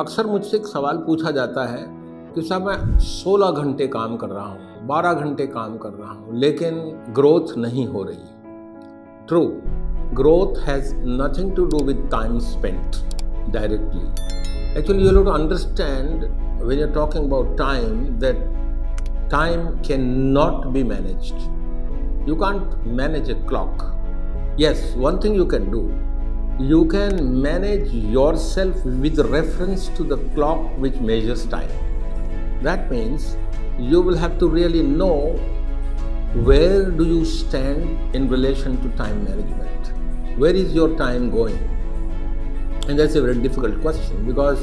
अक्सर मुझसे एक सवाल पूछा जाता है कि साहब, मैं 16 घंटे काम कर रहा हूँ 12 घंटे काम कर रहा हूँ, लेकिन ग्रोथ नहीं हो रही। True growth has nothing to do with time spent directly actually you loo to understand when you talking about time that time can not be manage you can't manage a clock yes one thing you can do you can manage yourself with reference to the clock which measures time. That means you will have to really know where do you stand in relation to time management. Where is your time going? And that's a very difficult question because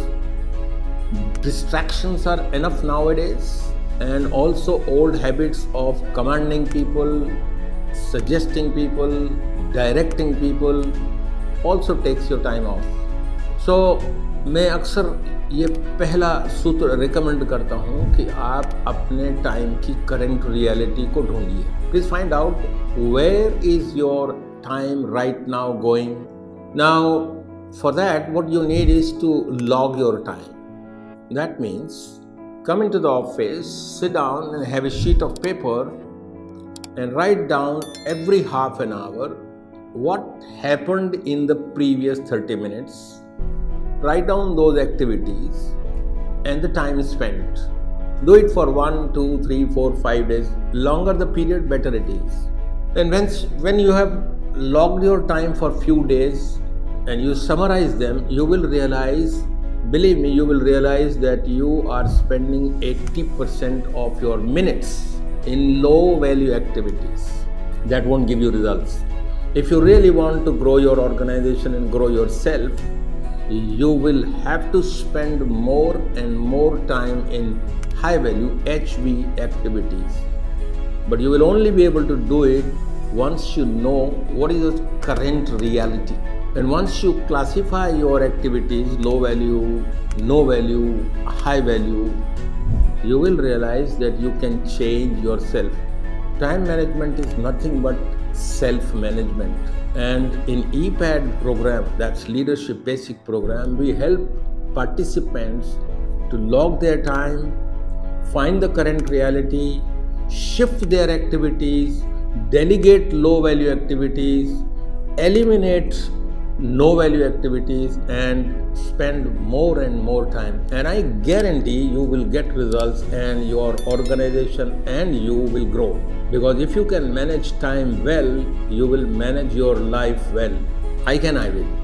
distractions are enough nowadays and also old habits of commanding people, suggesting people, directing people also takes your time off so मैं अक्सर ये पहला सूत्र recommend करता हूँ कि आप अपने टाइम की करेंट रियलिटी को ढूंढिए। Please find out where is your time right now going now for that what you need is to log your time that means coming to the office sit down and have a sheet of paper and write down every half an hour what happened in the previous 30 minutes, write down those activities and the time spent. Do it for one, two, three, four, five days. Longer the period, better it is. And when, when you have logged your time for few days and you summarize them, you will realize, believe me, you will realize that you are spending 80% of your minutes in low value activities that won't give you results. If you really want to grow your organization and grow yourself, you will have to spend more and more time in high value HV activities. But you will only be able to do it once you know what is the current reality. And once you classify your activities low value, no value, high value, you will realize that you can change yourself. Time management is nothing but self management. And in EPAD program, that's leadership basic program, we help participants to log their time, find the current reality, shift their activities, delegate low value activities, eliminate no value activities and spend more and more time. And i guarantee you will get results and your organization and you will grow. Because if you can manage time well you will manage your life well. I can i will